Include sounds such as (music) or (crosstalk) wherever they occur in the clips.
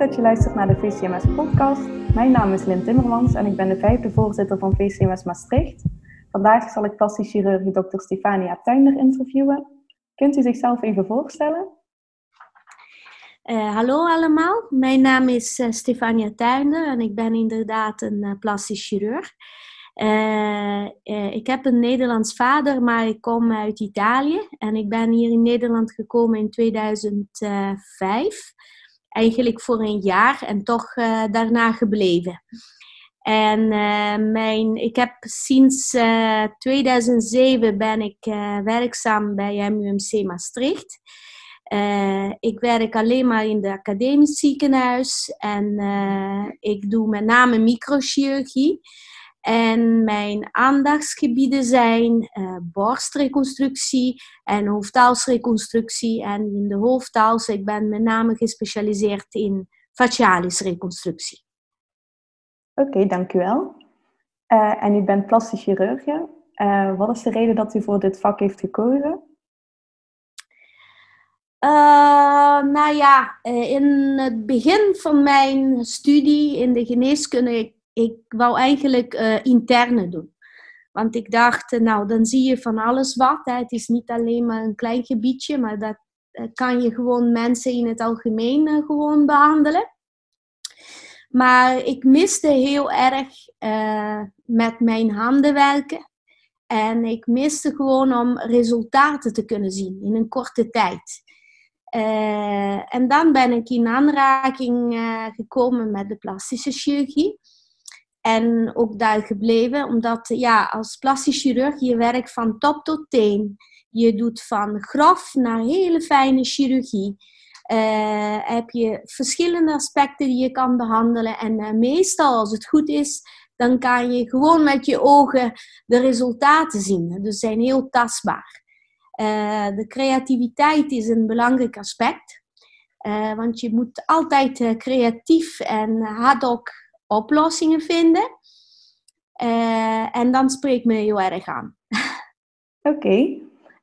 Dat je luistert naar de VCMS podcast. Mijn naam is Lynn Timmermans en ik ben de vijfde voorzitter van VCMS Maastricht. Vandaag zal ik plastisch chirurg Dr. Stefania Tuinder interviewen. Kunt u zichzelf even voorstellen? Uh, hallo allemaal, mijn naam is uh, Stefania Tuinder en ik ben inderdaad een uh, plastisch chirurg. ik heb een Nederlands vader, maar ik kom uit Italië en ik ben hier in Nederland gekomen in 2005 eigenlijk voor een jaar en toch uh, daarna gebleven. En uh, mijn, ik heb sinds uh, eh, 2007 ben ik werkzaam bij MUMC Maastricht. ik werk alleen maar in de academisch ziekenhuis en ik doe met name microchirurgie. En mijn aandachtsgebieden zijn uh, borstreconstructie en hoofdhalsreconstructie. En in de hoofdhals, ik ben met name gespecialiseerd in facialis reconstructie. Oké, dankjewel. Uh, en u bent plastisch chirurg. Uh, wat is de reden dat u voor dit vak heeft gekozen? nou ja, in het begin van mijn studie in de geneeskunde ik wou eigenlijk uh, interne doen. Want ik dacht, eh, nou, dan zie je van alles wat. Het is niet alleen maar een klein gebiedje, maar dat uh, kan je gewoon mensen in het algemeen uh, gewoon behandelen. Maar ik miste heel erg met mijn handen werken. En ik miste gewoon om resultaten te kunnen zien in een korte tijd. en dan ben ik in aanraking gekomen met de plastische chirurgie. En ook daar gebleven, omdat ja, als plastisch chirurg je werkt van top tot teen. Je doet van grof naar hele fijne chirurgie. Uh, heb je verschillende aspecten die je kan behandelen. En uh, meestal, als het goed is, dan kan je gewoon met je ogen de resultaten zien. Dus zijn heel tastbaar. Uh, de creativiteit is een belangrijk aspect. want je moet altijd creatief en ad hoc oplossingen vinden. Uh, en dan spreekt me heel erg aan. Oké.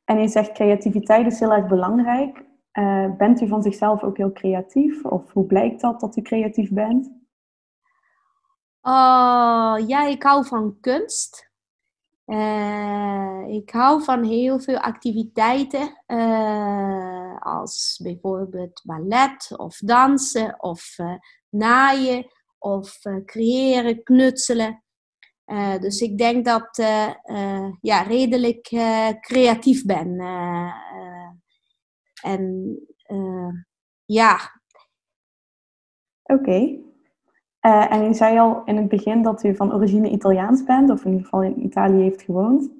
En je zegt creativiteit is heel erg belangrijk. Uh, bent u van zichzelf ook heel creatief? Of hoe blijkt dat dat u creatief bent? Uh, ja, ik hou van kunst. Uh, ik hou van heel veel activiteiten, als bijvoorbeeld ballet of dansen of naaien of uh, creëren, knutselen. Uh, dus ik denk dat uh, ja, redelijk creatief ben. en ja. Oké. En u zei al in het begin dat u van origine Italiaans bent, of in ieder geval in Italië heeft gewoond.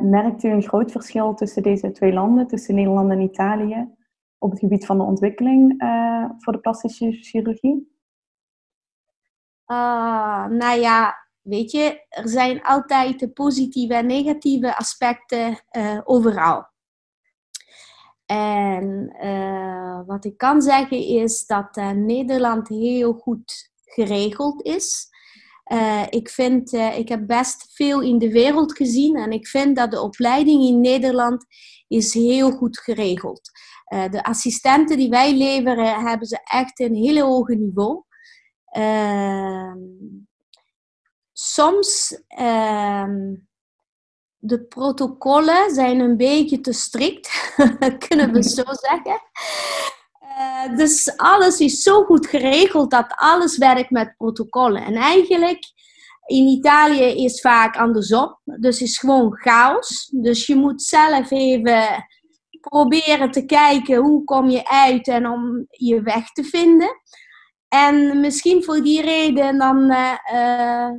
merkt u een groot verschil tussen deze twee landen, tussen Nederland en Italië, op het gebied van de ontwikkeling voor de plastische chirurgie? Uh, nou ja, weet je, er zijn altijd de positieve en negatieve aspecten uh, overal. En uh, wat ik kan zeggen is dat Nederland heel goed geregeld is. ik, vind, ik heb best veel in de wereld gezien en ik vind dat de opleiding in Nederland is heel goed geregeld. de assistenten die wij leveren hebben ze echt een hele hoge niveau. Ehm, soms uh, de protocollen zijn een beetje te strikt, (laughs) kunnen we zo (laughs) zeggen. Uh, dus alles is zo goed geregeld dat alles werkt met protocollen. En eigenlijk in Italië is vaak andersom. Dus is gewoon chaos. Dus je moet zelf even proberen te kijken hoe kom je uit en om je weg te vinden. En misschien voor die reden dan uh,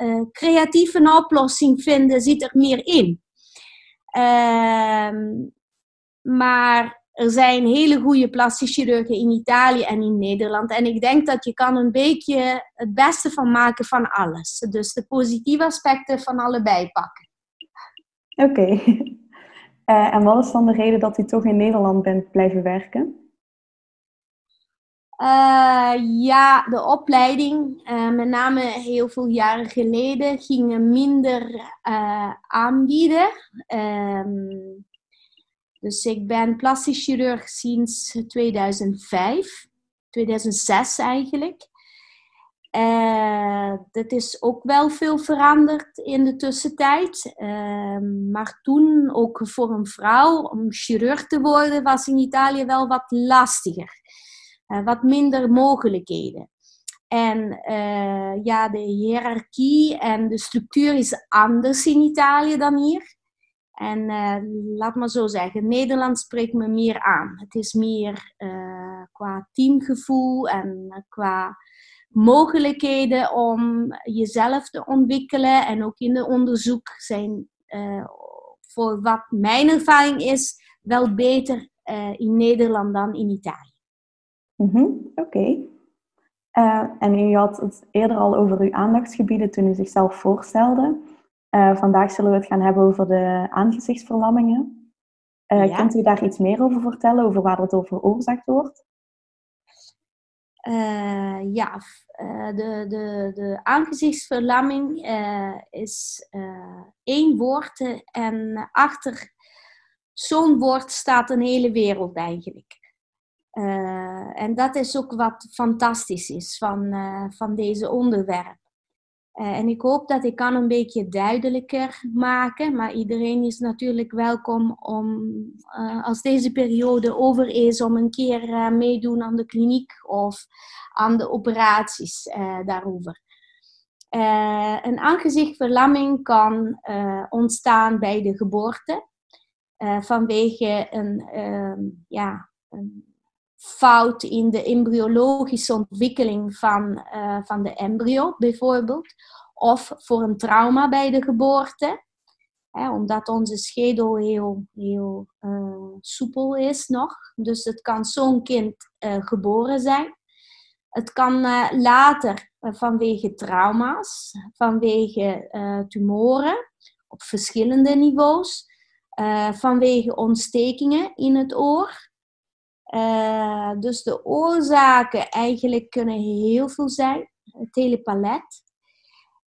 uh, creatief een oplossing vinden zit er meer in. Ehm, maar er zijn hele goede plastische chirurgen in Italië en in Nederland. En ik denk dat je kan een beetje het beste van maken van alles. Dus de positieve aspecten van allebei pakken. Oké. (laughs) en wat is dan de reden dat u toch in Nederland bent blijven werken? Uh, ja, de opleiding, uh, met name heel veel jaren geleden, gingen minder uh, aanbieden. Um, dus ik ben plastisch chirurg sinds 2005. 2006 eigenlijk. Dat is ook wel veel veranderd in de tussentijd. Uh, maar toen, ook voor een vrouw, om chirurg te worden, was in Italië wel wat lastiger. Uh, wat minder mogelijkheden. En uh, ja, de hiërarchie en de structuur is anders in Italië dan hier. En uh, laat maar zo zeggen, Nederland spreekt me meer aan. Het is meer qua teamgevoel en qua mogelijkheden om jezelf te ontwikkelen. En ook in de onderzoek zijn, voor wat mijn ervaring is, wel beter in Nederland dan in Italië. Mm -hmm. Oké. Okay. Uh, en u had het eerder al over uw aandachtsgebieden toen u zichzelf voorstelde. Uh, vandaag zullen we het gaan hebben over de aangezichtsverlammingen. Uh, ja. Kunt u daar iets meer over vertellen, over waar het over veroorzaakt wordt? ja, de, de, de aangezichtsverlamming is één woord en achter zo'n woord staat een hele wereld eigenlijk. Uh, en dat is ook wat fantastisch is van, uh, van deze onderwerp. Uh, en ik hoop dat ik kan een beetje duidelijker maken, maar iedereen is natuurlijk welkom om, als deze periode over is, om een keer meedoen aan de kliniek of aan de operaties daarover. een aangezichtverlamming kan ontstaan bij de geboorte vanwege een, ja, een fout in de embryologische ontwikkeling van, uh, van de embryo, bijvoorbeeld. Of voor een trauma bij de geboorte. Hè, omdat onze schedel heel, heel uh, soepel is nog. Dus het kan zo'n kind uh, geboren zijn. Het kan later vanwege trauma's, vanwege tumoren op verschillende niveaus, vanwege ontstekingen in het oor. Uh, dus de oorzaken eigenlijk kunnen heel veel zijn. Het hele palet.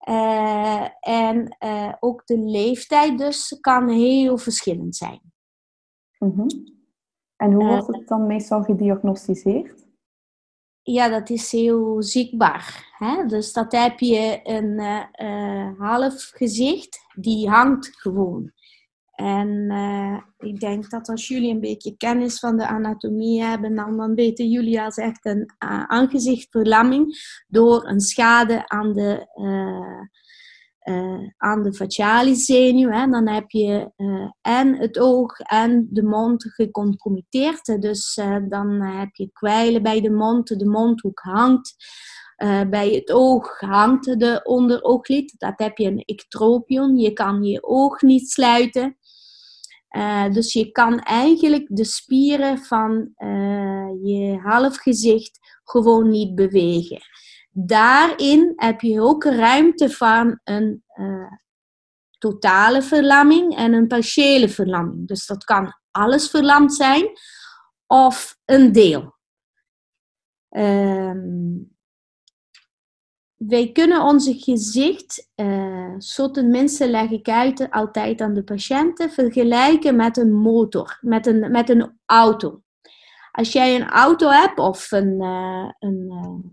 Uh, en uh, ook de leeftijd dus kan heel verschillend zijn. Mm -hmm. En hoe wordt het dan meestal gediagnosticeerd? Ja, dat is heel zichtbaar. Hè? Dus dat heb je een half gezicht, die hangt gewoon. En uh, ik denk dat als jullie een beetje kennis van de anatomie hebben, dan, weten jullie als echt een uh, aangezichtverlamming door een schade aan de, uh, aan de facialiszenuw. Hè. Dan heb je en het oog en de mond gecompromitteerd. Dus dan heb je kwijlen bij de mond, de mondhoek hangt. bij het oog hangt de onderooglid. Dat heb je een ectropion. Je kan je oog niet sluiten. Uh, dus je kan eigenlijk de spieren van uh, je halfgezicht gewoon niet bewegen. Daarin heb je ook ruimte van een uh, totale verlamming en een partiële verlamming. Dus dat kan alles verlamd zijn of een deel. Um, wij kunnen onze gezicht, uh, zo tenminste leg ik uit altijd aan de patiënten, vergelijken met een motor, met een, met een auto. Als jij een auto hebt of een, uh, een, uh,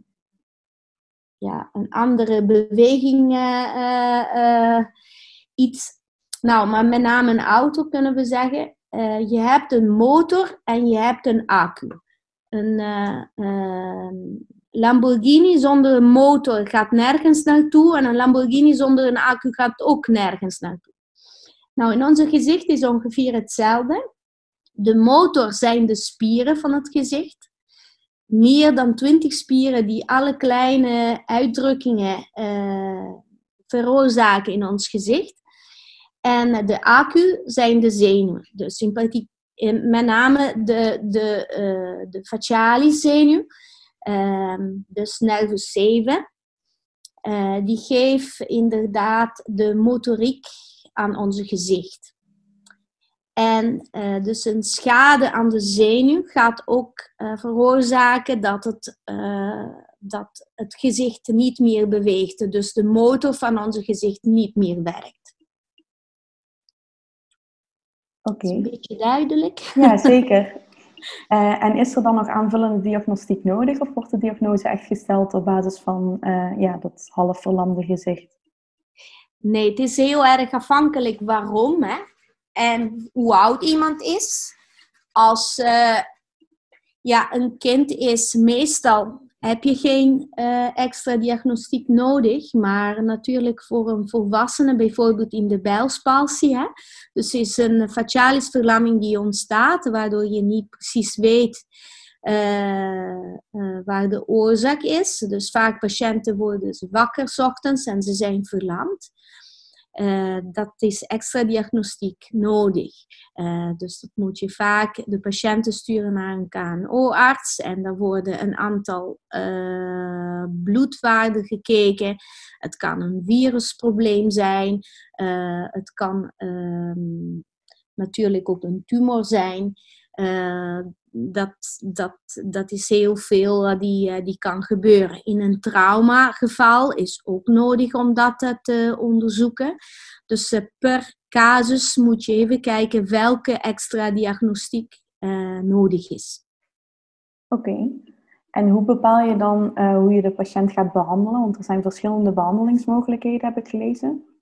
ja, een andere beweging, iets, nou, maar met name een auto kunnen we zeggen. je hebt een motor en je hebt een accu. Een, Lamborghini zonder motor gaat nergens naartoe en een Lamborghini zonder een accu gaat ook nergens naartoe. Nou, in onze gezicht is ongeveer hetzelfde. De motor zijn de spieren van het gezicht. Meer dan 20 spieren die alle kleine uitdrukkingen uh, veroorzaken in ons gezicht. En de accu zijn de zenuwen. De sympathiek, met name de, de, uh, de facialis zenuw Um, dus nervus 7. Uh, die geeft inderdaad de motoriek aan onze gezicht. En uh, dus een schade aan de zenuw gaat ook uh, veroorzaken dat het, dat het gezicht niet meer beweegt. Dus de motor van onze gezicht niet meer werkt. Oké. Okay. Een beetje duidelijk. Ja, zeker. (laughs) Uh, en is er dan nog aanvullende diagnostiek nodig of wordt de diagnose echt gesteld op basis van uh, ja, dat half verlamde gezicht? Nee, het is heel erg afhankelijk waarom hè? en hoe oud iemand is. Als uh, ja, een kind is, meestal heb je geen uh, extra diagnostiek nodig. Maar natuurlijk voor een volwassene, bijvoorbeeld in de bijlspalsie. Hè? Dus is een facialisverlamming die ontstaat, waardoor je niet precies weet uh, uh, waar de oorzaak is. Dus vaak patiënten worden wakker s ochtends en ze zijn verlamd. Uh, dat is extra diagnostiek nodig. Uh, dus dat moet je vaak de patiënten sturen naar een KNO-arts en dan worden een aantal uh, bloedwaarden gekeken. Het kan een virusprobleem zijn, het kan ehm, natuurlijk ook een tumor zijn dat, dat, dat is heel veel uh, die, uh, die kan gebeuren. In een traumageval is ook nodig om dat uh, te onderzoeken. Dus per casus moet je even kijken welke extra diagnostiek nodig is. Oké. En hoe bepaal je dan hoe je de patiënt gaat behandelen? Want er zijn verschillende behandelingsmogelijkheden, heb ik gelezen.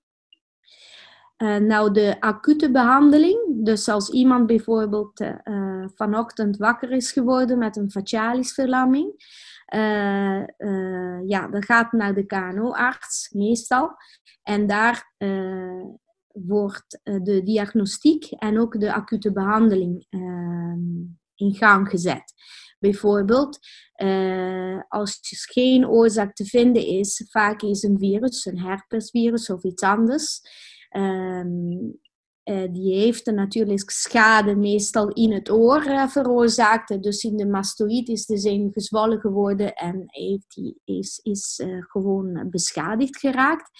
Uh, nou, de acute behandeling, dus als iemand bijvoorbeeld uh, vanochtend wakker is geworden met een facialisverlamming, uh, ja, dan gaat naar de KNO-arts meestal. En daar wordt de diagnostiek en ook de acute behandeling in gang gezet. Bijvoorbeeld, als er geen oorzaak te vinden is, vaak is een virus, een herpesvirus of iets anders. Um, die heeft natuurlijk schade meestal in het oor uh, veroorzaakt. Dus in de mastoïd is de zenuw gezwollen geworden en heeft is, is gewoon beschadigd geraakt.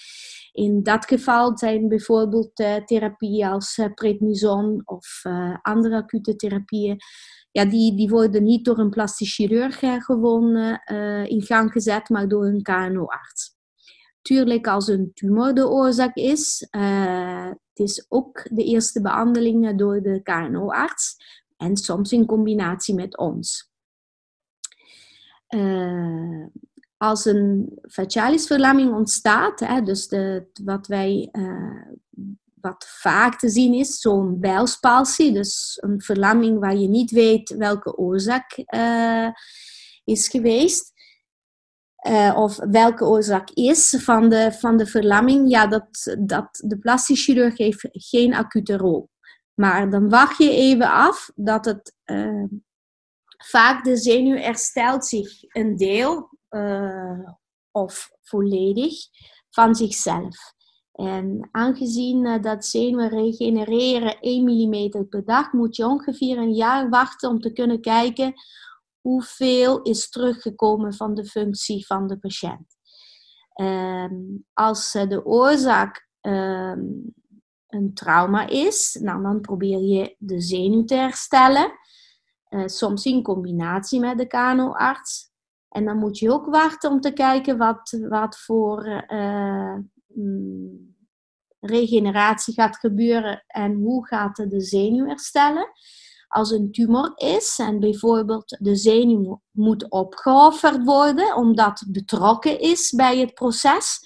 In dat geval zijn bijvoorbeeld therapieën als prednison of andere acute therapieën ja, die, die worden niet door een plastisch chirurg gewoon in gang gezet, maar door een KNO-arts. Tuurlijk, als een tumor de oorzaak is, uh, het is ook de eerste behandeling door de KNO-arts en soms in combinatie met ons. Uh, als een facialisverlamming ontstaat, hè, dus de, wat wij uh, wat vaak te zien is, zo'n bijlspalsie, dus een verlamming waar je niet weet welke oorzaak is geweest uh, of welke oorzaak is van de, van de verlamming, ja, dat, dat de plastisch chirurg heeft geen acute rol. Maar dan wacht je even af dat het uh, vaak de zenuw herstelt zich een deel uh, of volledig van zichzelf. En aangezien dat zenuwen regenereren 1 mm per dag, moet je ongeveer een jaar wachten om te kunnen kijken hoeveel is teruggekomen van de functie van de patiënt. Um, als de oorzaak um, een trauma is, nou, dan probeer je de zenuw te herstellen. Uh, soms in combinatie met de KNO-arts. En dan moet je ook wachten om te kijken wat, wat voor uh, regeneratie gaat gebeuren en hoe gaat de zenuw herstellen als een tumor is en bijvoorbeeld de zenuw moet opgeofferd worden omdat betrokken is bij het proces,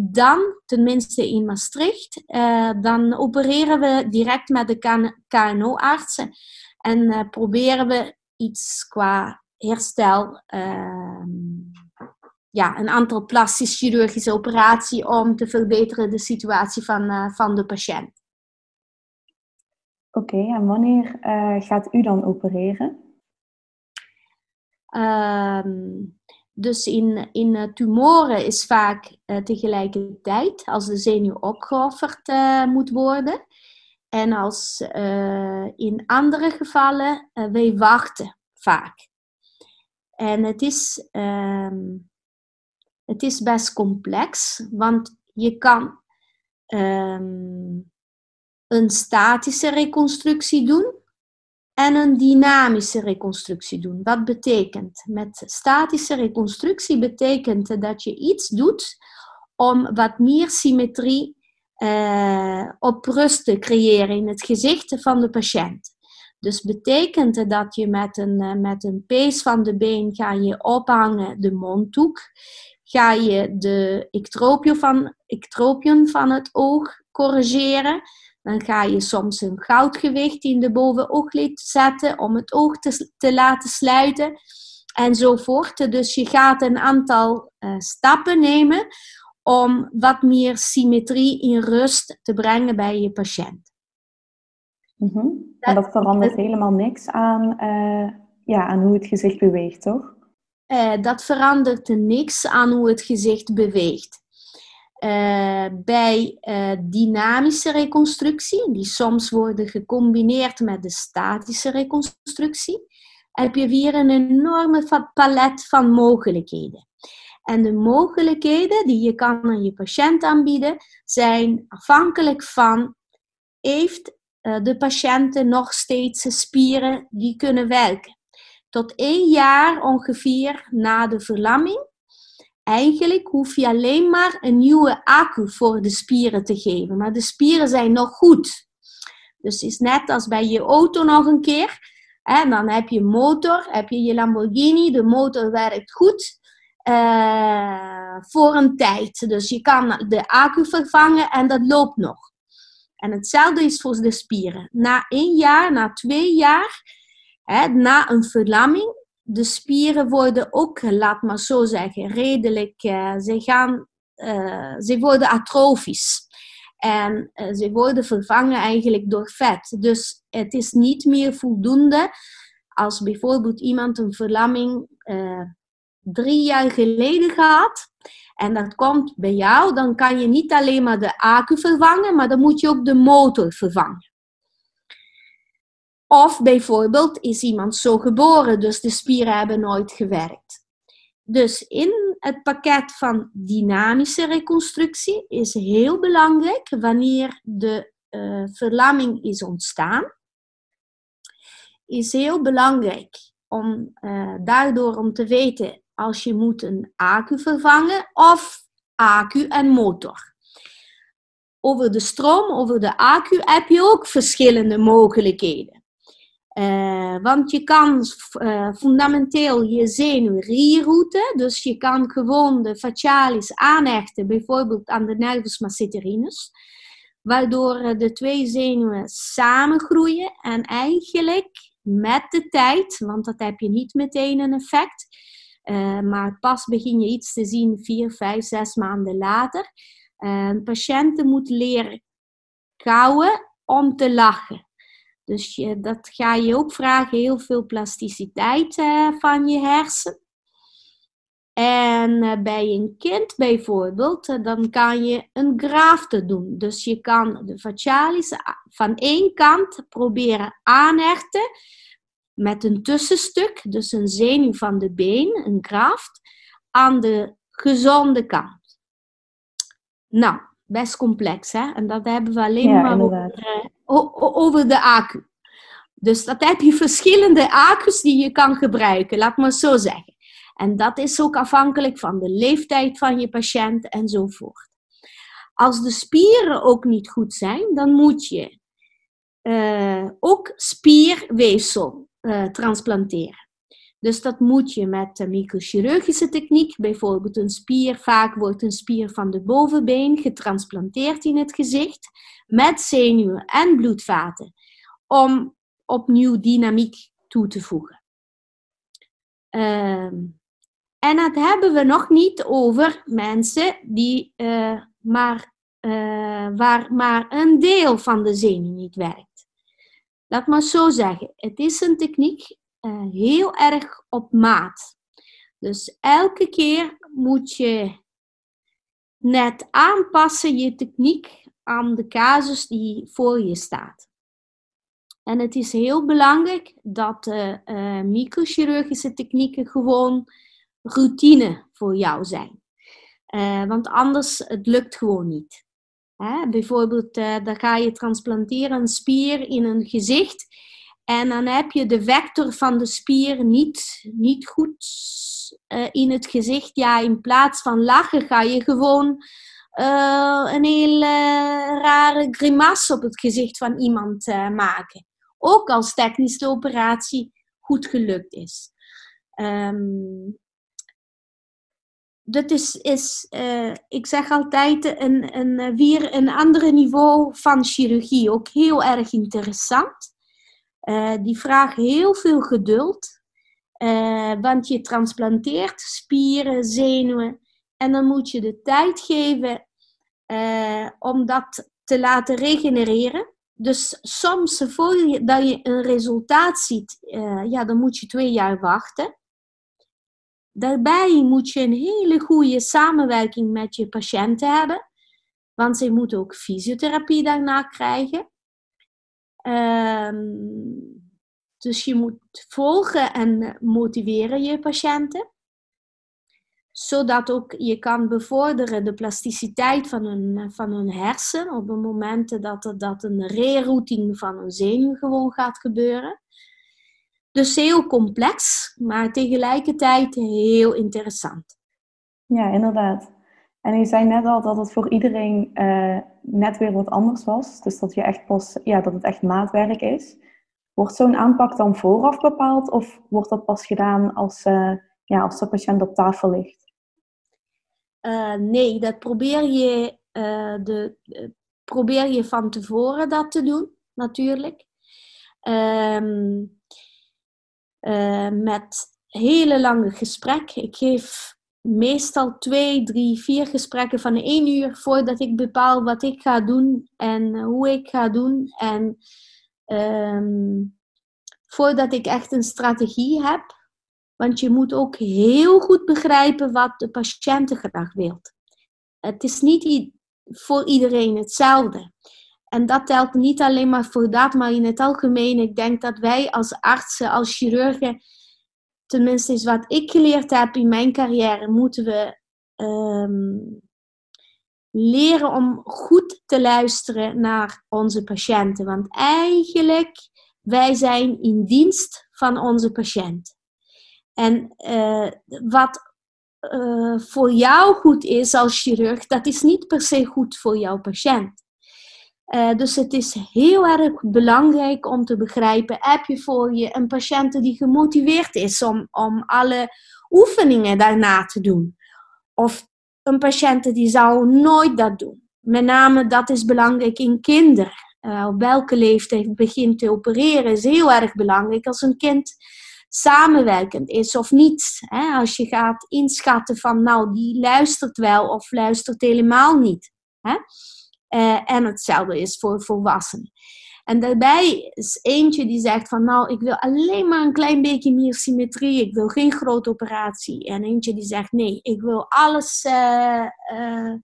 dan, tenminste in Maastricht, eh, dan opereren we direct met de KNO-artsen en uh, proberen we iets qua herstel, uh, ja, een aantal plastisch chirurgische operatie om te verbeteren de situatie van, uh, van de patiënt. Oké, en wanneer uh, gaat u dan opereren? Um, dus in, in uh, tumoren is vaak uh, tegelijkertijd als de zenuw opgeofferd moet worden. En als in andere gevallen, wij wachten vaak. En het is, um, het is best complex, want je kan um, een statische reconstructie doen en een dynamische reconstructie doen. Wat betekent? Met statische reconstructie betekent dat je iets doet om wat meer symmetrie uh, op rust te creëren in het gezicht van de patiënt. Dus betekent dat je met een, met een pees van de been ga je ophangen de mondhoek. Ga je de ectropion van, ectropion van het oog corrigeren. Dan ga je soms een goudgewicht in de bovenooglid zetten om het oog te, te laten sluiten. Enzovoort. Dus je gaat een aantal uh, stappen nemen om wat meer symmetrie in rust te brengen bij je patiënt. Mm -hmm. En dat verandert helemaal niks aan, uh, ja, aan hoe het gezicht beweegt, toch? Uh, dat verandert niks aan hoe het gezicht beweegt. Uh, bij dynamische reconstructie, die soms worden gecombineerd met de statische reconstructie, heb je weer een enorme palet van mogelijkheden. En de mogelijkheden die je kan aan je patiënt aanbieden, zijn afhankelijk van heeft eh, de patiënten nog steeds spieren die kunnen werken. Tot één jaar ongeveer na de verlamming. Eigenlijk hoef je alleen maar een nieuwe accu voor de spieren te geven. Maar de spieren zijn nog goed. Dus het is net als bij je auto nog een keer. En dan heb je motor, heb je je Lamborghini, de motor werkt goed. Uh, voor een tijd. Dus je kan de accu vervangen en dat loopt nog. En hetzelfde is voor de spieren. Na één jaar, na twee jaar, hè, na een verlamming, de spieren worden ook, laat maar zo zeggen, redelijk, uh, ze, gaan, uh, ze worden atrofisch. En ze worden vervangen eigenlijk door vet. Dus het is niet meer voldoende als bijvoorbeeld iemand een verlamming drie jaar geleden gehad en dat komt bij jou, dan kan je niet alleen maar de accu vervangen, maar dan moet je ook de motor vervangen. Of bijvoorbeeld is iemand zo geboren, dus de spieren hebben nooit gewerkt. Dus in het pakket van dynamische reconstructie is heel belangrijk wanneer de uh, verlamming is ontstaan. Is heel belangrijk om uh, daardoor om te weten als je moet een accu vervangen of accu en motor. Over de stroom, over de accu heb je ook verschillende mogelijkheden. Uh, want je kan uh, fundamenteel je zenuw rerouten, dus je kan gewoon de facialis aanhechten, bijvoorbeeld aan de nervus masseterinus, waardoor de twee zenuwen samengroeien en eigenlijk met de tijd, want dat heb je niet meteen een effect, maar pas begin je iets te zien vier, vijf, zes maanden later. Patiënten moeten leren kauwen om te lachen. Dus je, dat ga je ook vragen, heel veel plasticiteit uh, van je hersen. En bij een kind bijvoorbeeld, dan kan je een grafte doen. Dus je kan de facialis van één kant proberen aanhechten met een tussenstuk, dus een zenuw van de been, een graft, aan de gezonde kant. Nou, best complex, hè? En dat hebben we alleen maar over, over, de accu. Dus dat heb je verschillende accu's die je kan gebruiken, laat maar zo zeggen. En dat is ook afhankelijk van de leeftijd van je patiënt enzovoort. Als de spieren ook niet goed zijn, dan moet je uh, ook spierweefsel uh, transplanteren. Dus dat moet je met de microchirurgische techniek, bijvoorbeeld een spier, vaak wordt een spier van de bovenbeen getransplanteerd in het gezicht, met zenuwen en bloedvaten, om opnieuw dynamiek toe te voegen. Uh, en dat hebben we nog niet over mensen die uh, maar, uh, waar maar een deel van de zenuw niet werkt. Laat maar zo zeggen, het is een techniek uh, heel erg op maat. Dus elke keer moet je net aanpassen je techniek aan de casus die voor je staat. En het is heel belangrijk dat uh, uh, microchirurgische technieken gewoon routine voor jou zijn. want anders het lukt gewoon niet. Hè? Bijvoorbeeld, uh, dan ga je transplanteren een spier in een gezicht. En dan heb je de vector van de spier niet, niet goed uh, in het gezicht. Ja, in plaats van lachen ga je gewoon uh, een hele rare grimas op het gezicht van iemand maken. ook als technisch de operatie goed gelukt is. Um, dat is, is ik zeg altijd, een, een, weer een andere niveau van chirurgie. Ook heel erg interessant. Uh, die vraagt heel veel geduld. Uh, want je transplanteert spieren, zenuwen. En dan moet je de tijd geven om dat te laten regenereren. Dus soms, voordat je een resultaat ziet, ja, dan moet je twee jaar wachten. Daarbij moet je een hele goede samenwerking met je patiënten hebben, want ze moeten ook fysiotherapie daarna krijgen. Um, dus je moet volgen en motiveren je patiënten, zodat ook je kan bevorderen de plasticiteit van hun, van hun hersen op het moment dat, er, dat een rerouting van een zenuw gewoon gaat gebeuren. Dus heel complex, maar tegelijkertijd heel interessant. Ja, inderdaad. En je zei net al dat het voor iedereen uh, net weer wat anders was. Dus dat, je echt pas, ja, dat het echt maatwerk is. Wordt zo'n aanpak dan vooraf bepaald of wordt dat pas gedaan als, uh, ja, als de patiënt op tafel ligt? Uh, nee, dat probeer je, de, probeer je van tevoren dat te doen, natuurlijk. Um, met hele lange gesprekken. Ik geef meestal twee, drie, vier gesprekken van één uur voordat ik bepaal wat ik ga doen en hoe ik ga doen. En um, voordat ik echt een strategie heb. Want je moet ook heel goed begrijpen wat de patiënt graag wil. Het is niet voor iedereen hetzelfde. En dat telt niet alleen maar voor dat, maar in het algemeen. Ik denk dat wij als artsen, als chirurgen, tenminste is wat ik geleerd heb in mijn carrière, moeten we um, leren om goed te luisteren naar onze patiënten. Want eigenlijk, wij zijn in dienst van onze patiënt. En uh, wat uh, voor jou goed is als chirurg, dat is niet per se goed voor jouw patiënt. Uh, dus het is heel erg belangrijk om te begrijpen, heb je voor je een patiënt die gemotiveerd is om, om alle oefeningen daarna te doen? Of een patiënt die zou nooit dat doen. Met name dat is belangrijk in kinderen. Uh, op welke leeftijd begint te opereren is heel erg belangrijk als een kind samenwerkend is of niet. Hè? Als je gaat inschatten van nou die luistert wel of luistert helemaal niet. Hè? Uh, en hetzelfde is voor volwassenen. En daarbij is eentje die zegt van nou, ik wil alleen maar een klein beetje meer symmetrie, ik wil geen grote operatie. En eentje die zegt nee, ik wil alles uh, uh,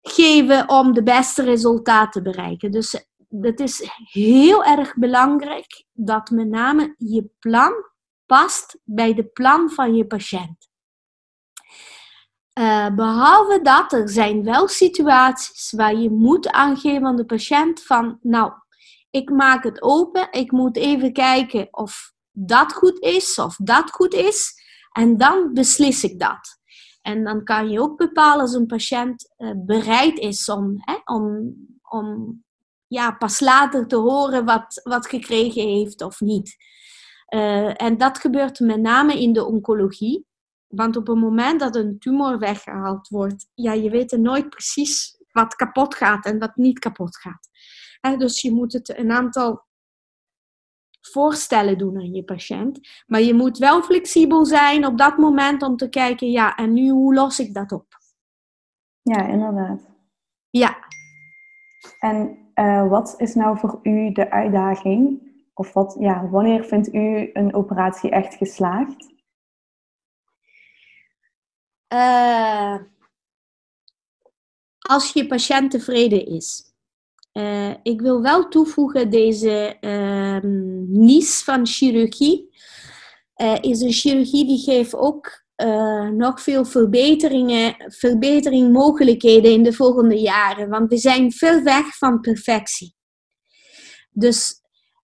geven om de beste resultaten te bereiken. Dus het is heel erg belangrijk dat met name je plan past bij de plan van je patiënt. Uh, behalve dat, er zijn wel situaties waar je moet aangeven aan de patiënt van, nou, ik maak het open, ik moet even kijken of dat goed is of dat goed is en dan beslis ik dat. En dan kan je ook bepalen als een patiënt uh, bereid is om, hè, om, om ja, pas later te horen wat, wat gekregen heeft of niet. Uh, en dat gebeurt met name in de oncologie. Want op het moment dat een tumor weggehaald wordt, ja, je weet nooit precies wat kapot gaat en wat niet kapot gaat. dus je moet het een aantal voorstellen doen aan je patiënt. Maar je moet wel flexibel zijn op dat moment om te kijken, ja, en nu hoe los ik dat op? Ja, inderdaad. Ja. En uh, wat is nou voor u de uitdaging? Of wat, ja, wanneer vindt u een operatie echt geslaagd? Uh, als je patiënt tevreden is. Uh, ik wil wel toevoegen, deze uh, niche van chirurgie uh, is een chirurgie die geeft ook nog veel verbeteringen, verbeteringmogelijkheden in de volgende jaren. Want we zijn veel weg van perfectie. Dus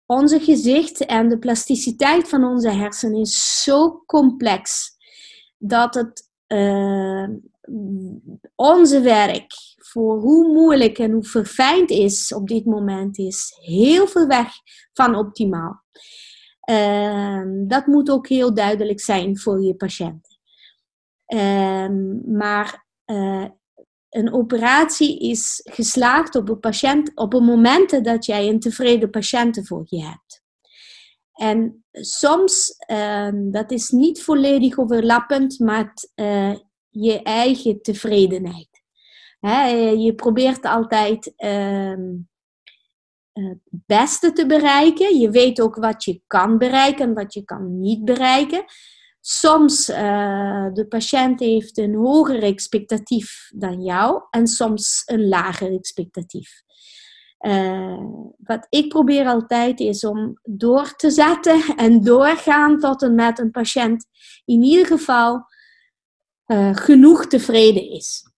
onze gezicht en de plasticiteit van onze hersenen is zo complex dat het uh, onze werk, voor hoe moeilijk en hoe verfijnd is op dit moment, is heel veel weg van optimaal. Ehm, dat moet ook heel duidelijk zijn voor je patiënten. Ehm, maar uh, een operatie is geslaagd op een, patiënt, op een moment dat jij een tevreden patiënt voor je hebt. En soms, uh, dat is niet volledig overlappend met uh, je eigen tevredenheid. Je probeert altijd uh, het beste te bereiken. Je weet ook wat je kan bereiken en wat je kan niet bereiken. Soms uh, de patiënt heeft een hoger expectatief dan jou en soms een lager expectatief. Uh, wat ik probeer altijd is om door te zetten en doorgaan tot en met een patiënt in ieder geval uh, genoeg tevreden is.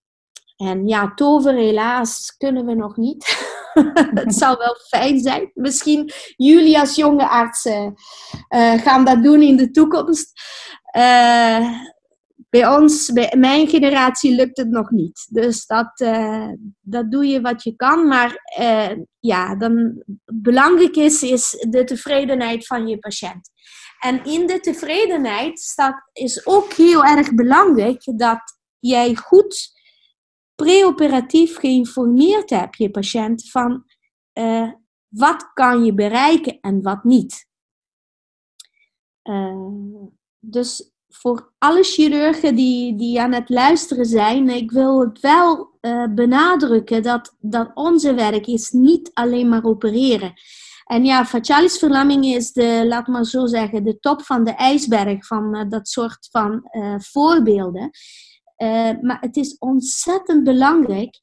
En ja, tover helaas kunnen we nog niet. (laughs) het zou wel fijn zijn. Misschien jullie als jonge artsen uh, gaan dat doen in de toekomst. Bij ons, bij mijn generatie, lukt het nog niet. Dus dat, uh, dat doe je wat je kan. Maar ja, dan belangrijk is, is de tevredenheid van je patiënt. En in de tevredenheid staat, is ook heel erg belangrijk dat jij goed preoperatief geïnformeerd hebt, je patiënt, van uh, wat kan je bereiken en wat niet. Dus voor alle chirurgen die, die aan het luisteren zijn, ik wil het wel uh, benadrukken dat, dat onze werk is niet alleen maar opereren. En ja, facialis verlamming is de, laat maar zo zeggen, de top van de ijsberg van uh, dat soort van uh, voorbeelden. Maar het is ontzettend belangrijk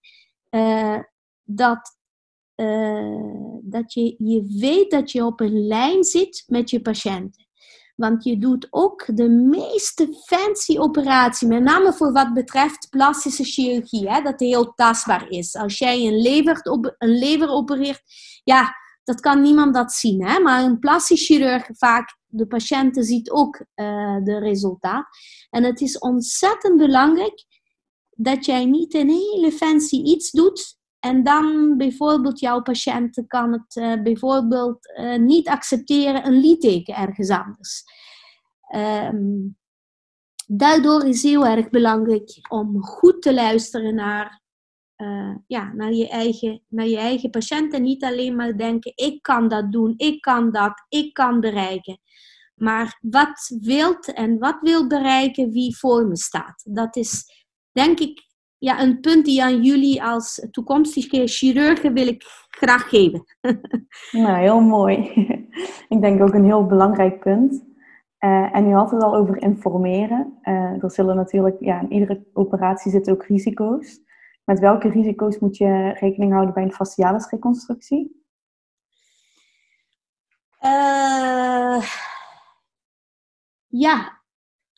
dat, dat je, je weet dat je op een lijn zit met je patiënten. Want je doet ook de meeste fancy operatie, met name voor wat betreft plastische chirurgie, hè, dat heel tastbaar is. Als jij een lever, een lever opereert, ja, dat kan niemand dat zien. Hè? Maar een plastisch chirurg, vaak de patiënten ziet ook uh, de resultaat. En het is ontzettend belangrijk dat jij niet een hele fancy iets doet. En dan bijvoorbeeld jouw patiënt kan het uh, bijvoorbeeld uh, niet accepteren een litteken ergens anders. Um, daardoor is heel erg belangrijk om goed te luisteren naar uh, ja, naar, je eigen, naar je eigen patiënt. En niet alleen maar denken, ik kan dat doen, ik kan dat, ik kan bereiken. Maar wat wilt en wat wil bereiken wie voor me staat. Dat is denk ik ja, een punt die aan jullie als toekomstige chirurgen wil ik graag geven. (laughs) nou, heel mooi. (laughs) ik denk ook een heel belangrijk punt. Uh, en u had het al over informeren. Uh, er zullen natuurlijk, ja, in iedere operatie zitten ook risico's. Met welke risico's moet je rekening houden bij een facialisreconstructie? Uh, ja,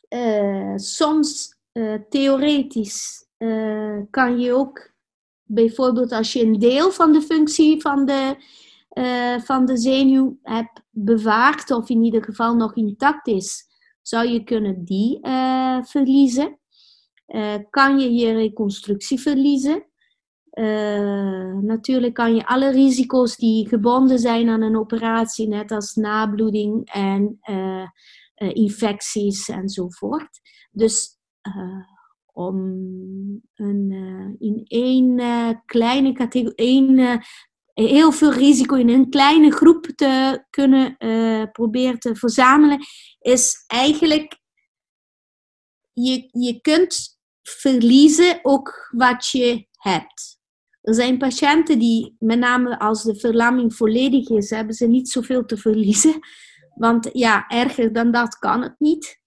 uh, soms theoretisch kan je ook bijvoorbeeld als je een deel van de functie van de, van de zenuw hebt bewaard of in ieder geval nog intact is, zou je kunnen die verliezen. Uh, kan je je reconstructie verliezen. Natuurlijk kan je alle risico's die gebonden zijn aan een operatie, net als nabloeding en infecties enzovoort. Dus om een, in één kleine categorie, heel veel risico in een kleine groep te kunnen proberen te verzamelen, is eigenlijk je, je kunt verliezen ook wat je hebt. Er zijn patiënten die, met name als de verlamming volledig is, hebben ze niet zoveel te verliezen. Want ja, erger dan dat kan het niet.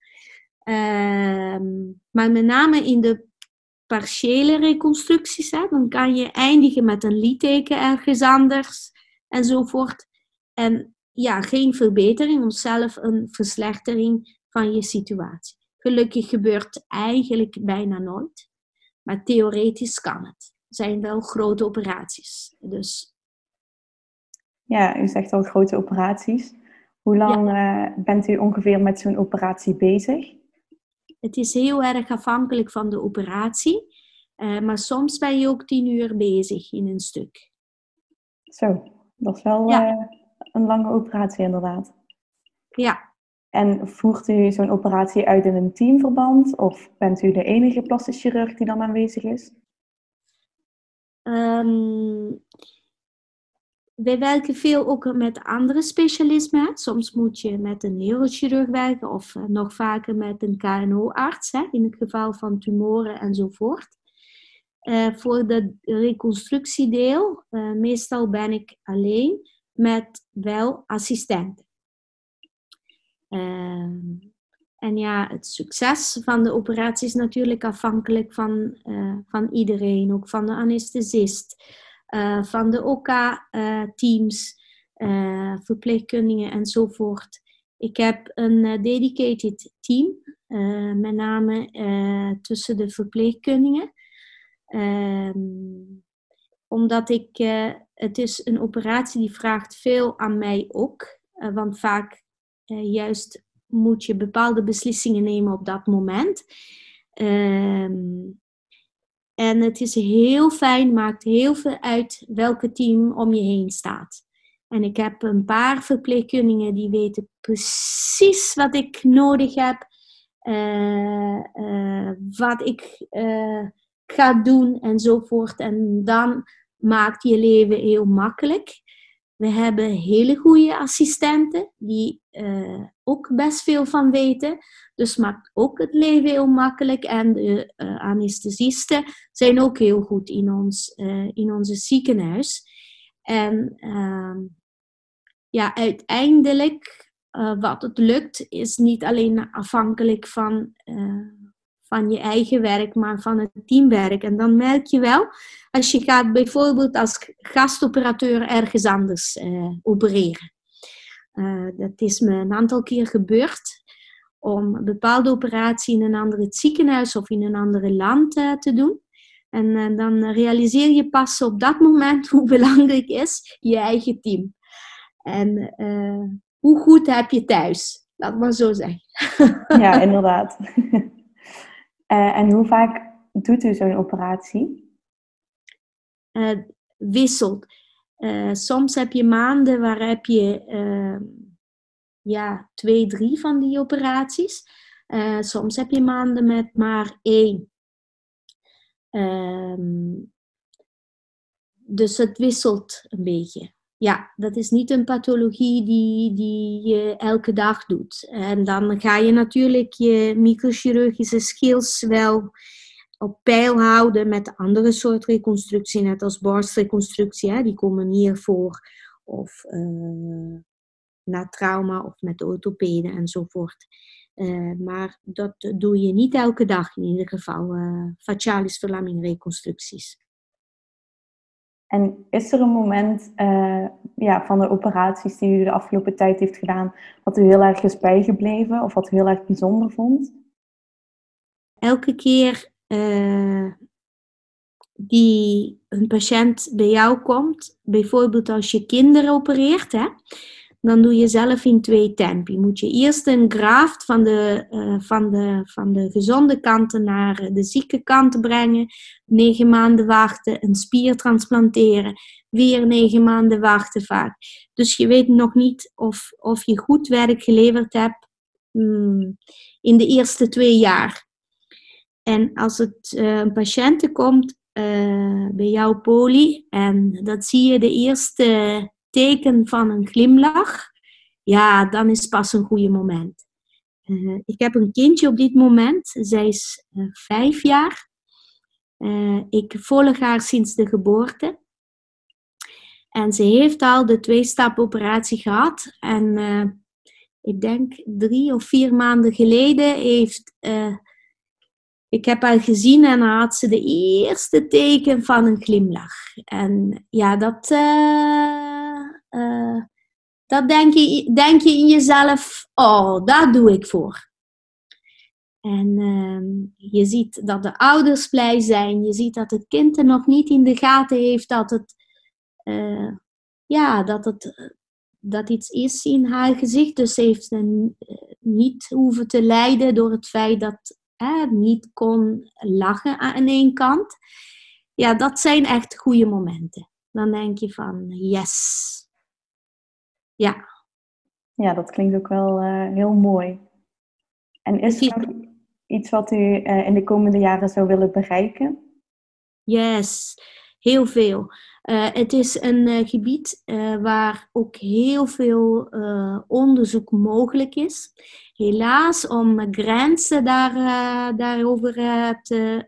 Ehm, maar met name in de partiële reconstructies, hè, dan kan je eindigen met een litteken ergens anders enzovoort. En ja, geen verbetering, of zelf een verslechtering van je situatie. Gelukkig gebeurt eigenlijk bijna nooit. Maar theoretisch kan het. Er zijn wel grote operaties. Dus. Ja, u zegt al grote operaties. Hoe lang ja. uh, bent u ongeveer met zo'n operatie bezig? Het is heel erg afhankelijk van de operatie. Uh, maar soms ben je ook tien uur bezig in een stuk. Zo, dat is wel ja. een lange operatie inderdaad. Ja, en voert u zo'n operatie uit in een teamverband? Of bent u de enige plastisch chirurg die dan aanwezig is? Um, wij werken veel ook met andere specialismen. Soms moet je met een neurochirurg werken of eh, nog vaker met een KNO-arts, in het geval van tumoren enzovoort. Uh, voor de reconstructiedeel, uh, meestal ben ik alleen met wel assistenten. Ehm, en ja, het succes van de operatie is natuurlijk afhankelijk van, van iedereen, ook van de anesthesist, uh, van de OK-teams, uh, verpleegkundigen enzovoort. Ik heb een dedicated team, met name tussen de verpleegkundigen. Um, omdat ik, het is een operatie die vraagt veel aan mij ook. want vaak juist moet je bepaalde beslissingen nemen op dat moment. Ehm, en het is heel fijn, maakt heel veel uit welke team om je heen staat. En ik heb een paar verpleegkundigen die weten precies wat ik nodig heb, uh, uh, wat ik ga doen enzovoort. En dan maakt je leven heel makkelijk. We hebben hele goede assistenten die uh, ook best veel van weten. Dus maakt ook het leven heel makkelijk. En de uh, anesthesisten zijn ook heel goed in ons, uh, in onze ziekenhuis. En ehm, ja, uiteindelijk wat het lukt is niet alleen afhankelijk van van je eigen werk, maar van het teamwerk. En dan merk je wel, als je gaat bijvoorbeeld als gastoperateur ergens anders uh, opereren. Uh, dat is me een aantal keer gebeurd om een bepaalde operatie in een ander ziekenhuis of in een ander land uh, te doen. En dan realiseer je pas op dat moment (laughs) hoe belangrijk is je eigen team. En hoe goed heb je thuis? Laat maar zo zeggen. Ja, inderdaad. (laughs) Uh, en hoe vaak doet u zo'n operatie? Uh, wisselt. Uh, soms heb je maanden waar heb je ehm, ja, twee, drie van die operaties. soms heb je maanden met maar één. Ehm, dus het wisselt een beetje ja, dat is niet een pathologie die, die je elke dag doet. En dan ga je natuurlijk je microchirurgische skills wel op peil houden met andere soort reconstructie, net als borstreconstructie. Die komen hier voor. Of uh, na trauma of met orthopeden enzovoort. Uh, maar dat doe je niet elke dag in ieder geval. Uh, facialis verlamming reconstructies. En is er een moment uh, ja, van de operaties die u de afgelopen tijd heeft gedaan, wat u heel erg is bijgebleven of wat u heel erg bijzonder vond? Elke keer uh, die een patiënt bij jou komt, bijvoorbeeld als je kinderen opereert, hè, dan doe je zelf in twee tempi. Moet je eerst een graft van de, uh, van, de, van de gezonde kanten naar de zieke kanten brengen. Negen maanden wachten, een spier transplanteren. Weer negen maanden wachten vaak. Dus je weet nog niet of, of je goed werk geleverd hebt hmm, in de eerste twee jaar. En als het uh, een patiënt komt uh, bij jouw poli en dat zie je de eerste teken van een glimlach, ja, dan is pas een goede moment. Uh, ik heb een kindje op dit moment, zij is uh, vijf jaar. Uh, ik volg haar sinds de geboorte. En ze heeft al de twee-stap-operatie gehad. En ik denk drie of vier maanden geleden heeft. Ik heb haar gezien en had ze de eerste teken van een glimlach. En ja, dat uh, dat denk je, denk je in jezelf, oh, daar doe ik voor. En uh, je ziet dat de ouders blij zijn. Je ziet dat het kind er nog niet in de gaten heeft dat het, uh, ja, dat het dat iets is in haar gezicht. Dus ze heeft een, niet hoeven te lijden door het feit dat hè, niet kon lachen aan één kant. Ja, dat zijn echt goede momenten. Dan denk je van, yes. Ja. Ja, dat klinkt ook wel uh, heel mooi. En is er iets wat u uh, in de komende jaren zou willen bereiken? Yes, heel veel. Uh, het is een uh, gebied uh, waar ook heel veel onderzoek mogelijk is. Helaas, om grenzen daar, daarover te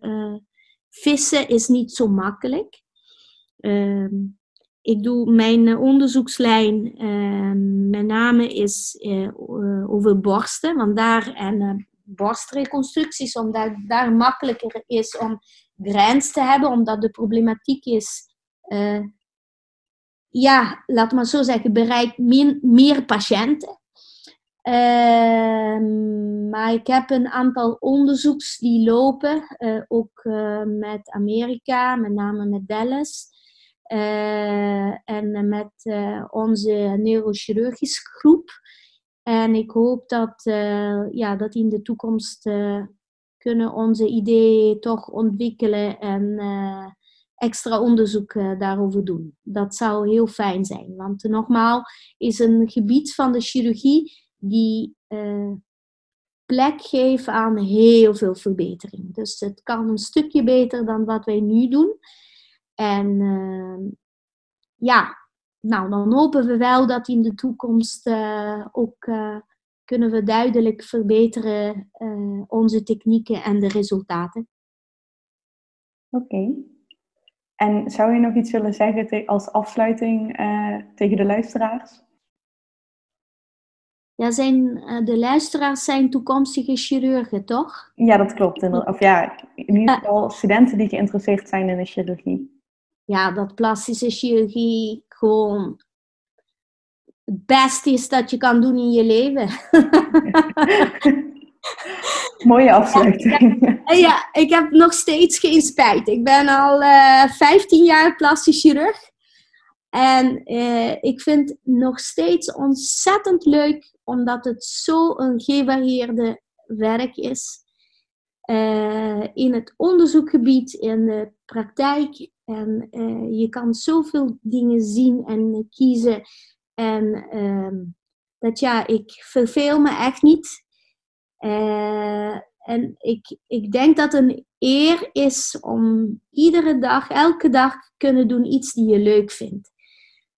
vissen, is niet zo makkelijk. Ehm, ik doe mijn onderzoekslijn, met name is over borsten, want daar en borstreconstructies, omdat daar makkelijker is om grens te hebben, omdat de problematiek is uh, ja, laat maar zo zeggen, bereikt meer, meer patiënten. Uh, maar ik heb een aantal onderzoeks die lopen, uh, ook uh, met Amerika, met name met Dallas. en met onze neurochirurgische groep. En ik hoop dat, ja, dat in de toekomst kunnen onze ideeën toch ontwikkelen en extra onderzoek uh, daarover doen. Dat zou heel fijn zijn. Want nogmaals, is een gebied van de chirurgie die uh, plek geeft aan heel veel verbetering. Dus het kan een stukje beter dan wat wij nu doen. En uh, ja, nou dan hopen we wel dat in de toekomst ook kunnen we duidelijk verbeteren onze technieken en de resultaten. Oké, en zou je nog iets willen zeggen als afsluiting uh, tegen de luisteraars? Ja, zijn, uh, de luisteraars zijn toekomstige chirurgen, toch? Ja, dat klopt. Of ja, in ieder geval studenten die geïnteresseerd zijn in de chirurgie. Ja, dat plastische chirurgie gewoon het beste is dat je kan doen in je leven. (laughs) (laughs) Mooie afsluiting. Ja, ik heb nog steeds geen spijt. Ik ben al uh, eh, 15 jaar plastisch chirurg. En uh, ik vind het nog steeds ontzettend leuk, omdat het zo'n gevarieerde werk is. Uh, in het onderzoekgebied, in de praktijk. En je kan zoveel dingen zien en kiezen. En ehm, dat ja, ik verveel me echt niet. Uh, en ik, ik denk dat een eer is om iedere dag, elke dag kunnen doen iets die je leuk vindt.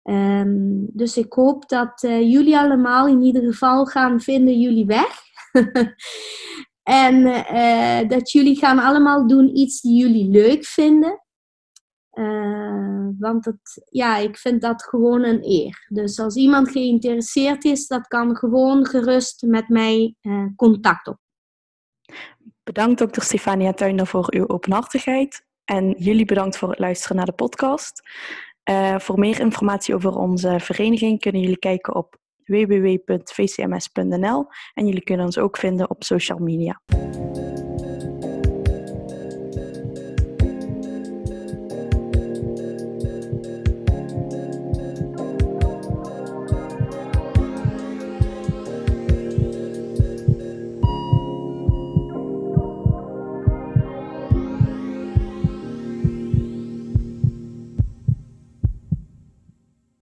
Um, dus ik hoop dat uh, jullie allemaal in ieder geval gaan vinden jullie weg. (laughs) en uh, dat jullie gaan allemaal doen iets die jullie leuk vinden. Uh, want het, ja, ik vind dat gewoon een eer. Dus als iemand geïnteresseerd is, dat kan gewoon gerust met mij contact op. Bedankt dokter Stefania Tuinder voor uw openhartigheid. En jullie bedankt voor het luisteren naar de podcast. Uh, voor meer informatie over onze vereniging kunnen jullie kijken op www.vcms.nl en jullie kunnen ons ook vinden op social media.